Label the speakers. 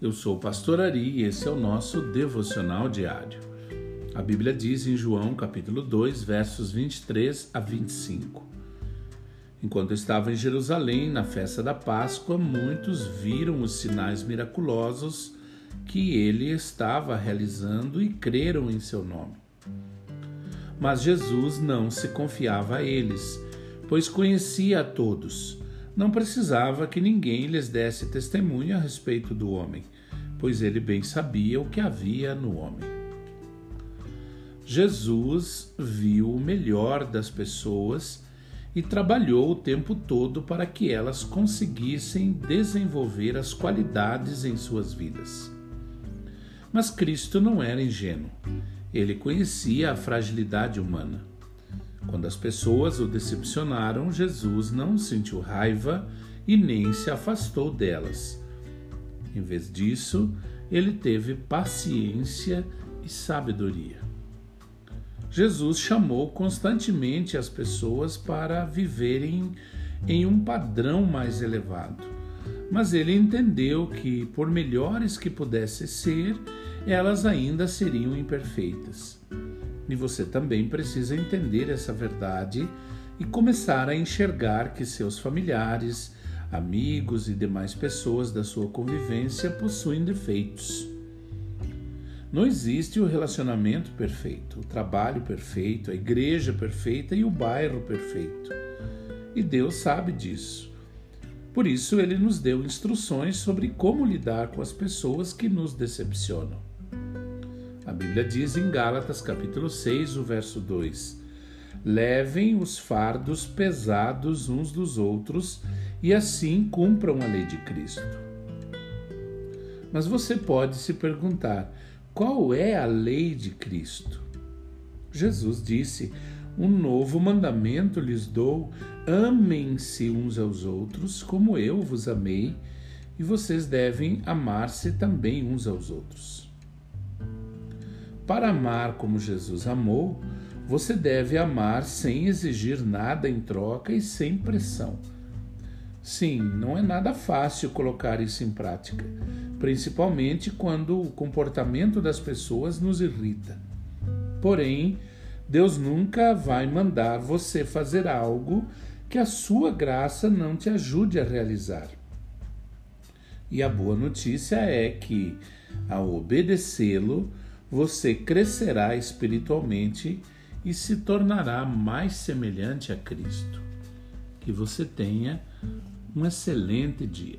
Speaker 1: Eu sou o pastor Ari e esse é o nosso devocional diário. A Bíblia diz em João, capítulo 2, versos 23 a 25. Enquanto estava em Jerusalém, na festa da Páscoa, muitos viram os sinais miraculosos que ele estava realizando e creram em seu nome. Mas Jesus não se confiava a eles, pois conhecia a todos não precisava que ninguém lhes desse testemunho a respeito do homem, pois ele bem sabia o que havia no homem. Jesus viu o melhor das pessoas e trabalhou o tempo todo para que elas conseguissem desenvolver as qualidades em suas vidas. Mas Cristo não era ingênuo. Ele conhecia a fragilidade humana. Quando as pessoas o decepcionaram, Jesus não sentiu raiva e nem se afastou delas. Em vez disso, ele teve paciência e sabedoria. Jesus chamou constantemente as pessoas para viverem em um padrão mais elevado, mas ele entendeu que, por melhores que pudessem ser, elas ainda seriam imperfeitas. E você também precisa entender essa verdade e começar a enxergar que seus familiares, amigos e demais pessoas da sua convivência possuem defeitos. Não existe o relacionamento perfeito, o trabalho perfeito, a igreja perfeita e o bairro perfeito. E Deus sabe disso. Por isso, ele nos deu instruções sobre como lidar com as pessoas que nos decepcionam. A Bíblia diz em Gálatas capítulo 6, o verso 2: Levem os fardos pesados uns dos outros e assim cumpram a lei de Cristo. Mas você pode se perguntar: qual é a lei de Cristo? Jesus disse: Um novo mandamento lhes dou: amem-se uns aos outros, como eu vos amei, e vocês devem amar-se também uns aos outros. Para amar como Jesus amou, você deve amar sem exigir nada em troca e sem pressão. Sim, não é nada fácil colocar isso em prática, principalmente quando o comportamento das pessoas nos irrita. Porém, Deus nunca vai mandar você fazer algo que a sua graça não te ajude a realizar. E a boa notícia é que, ao obedecê-lo, você crescerá espiritualmente e se tornará mais semelhante a Cristo. Que você tenha um excelente dia.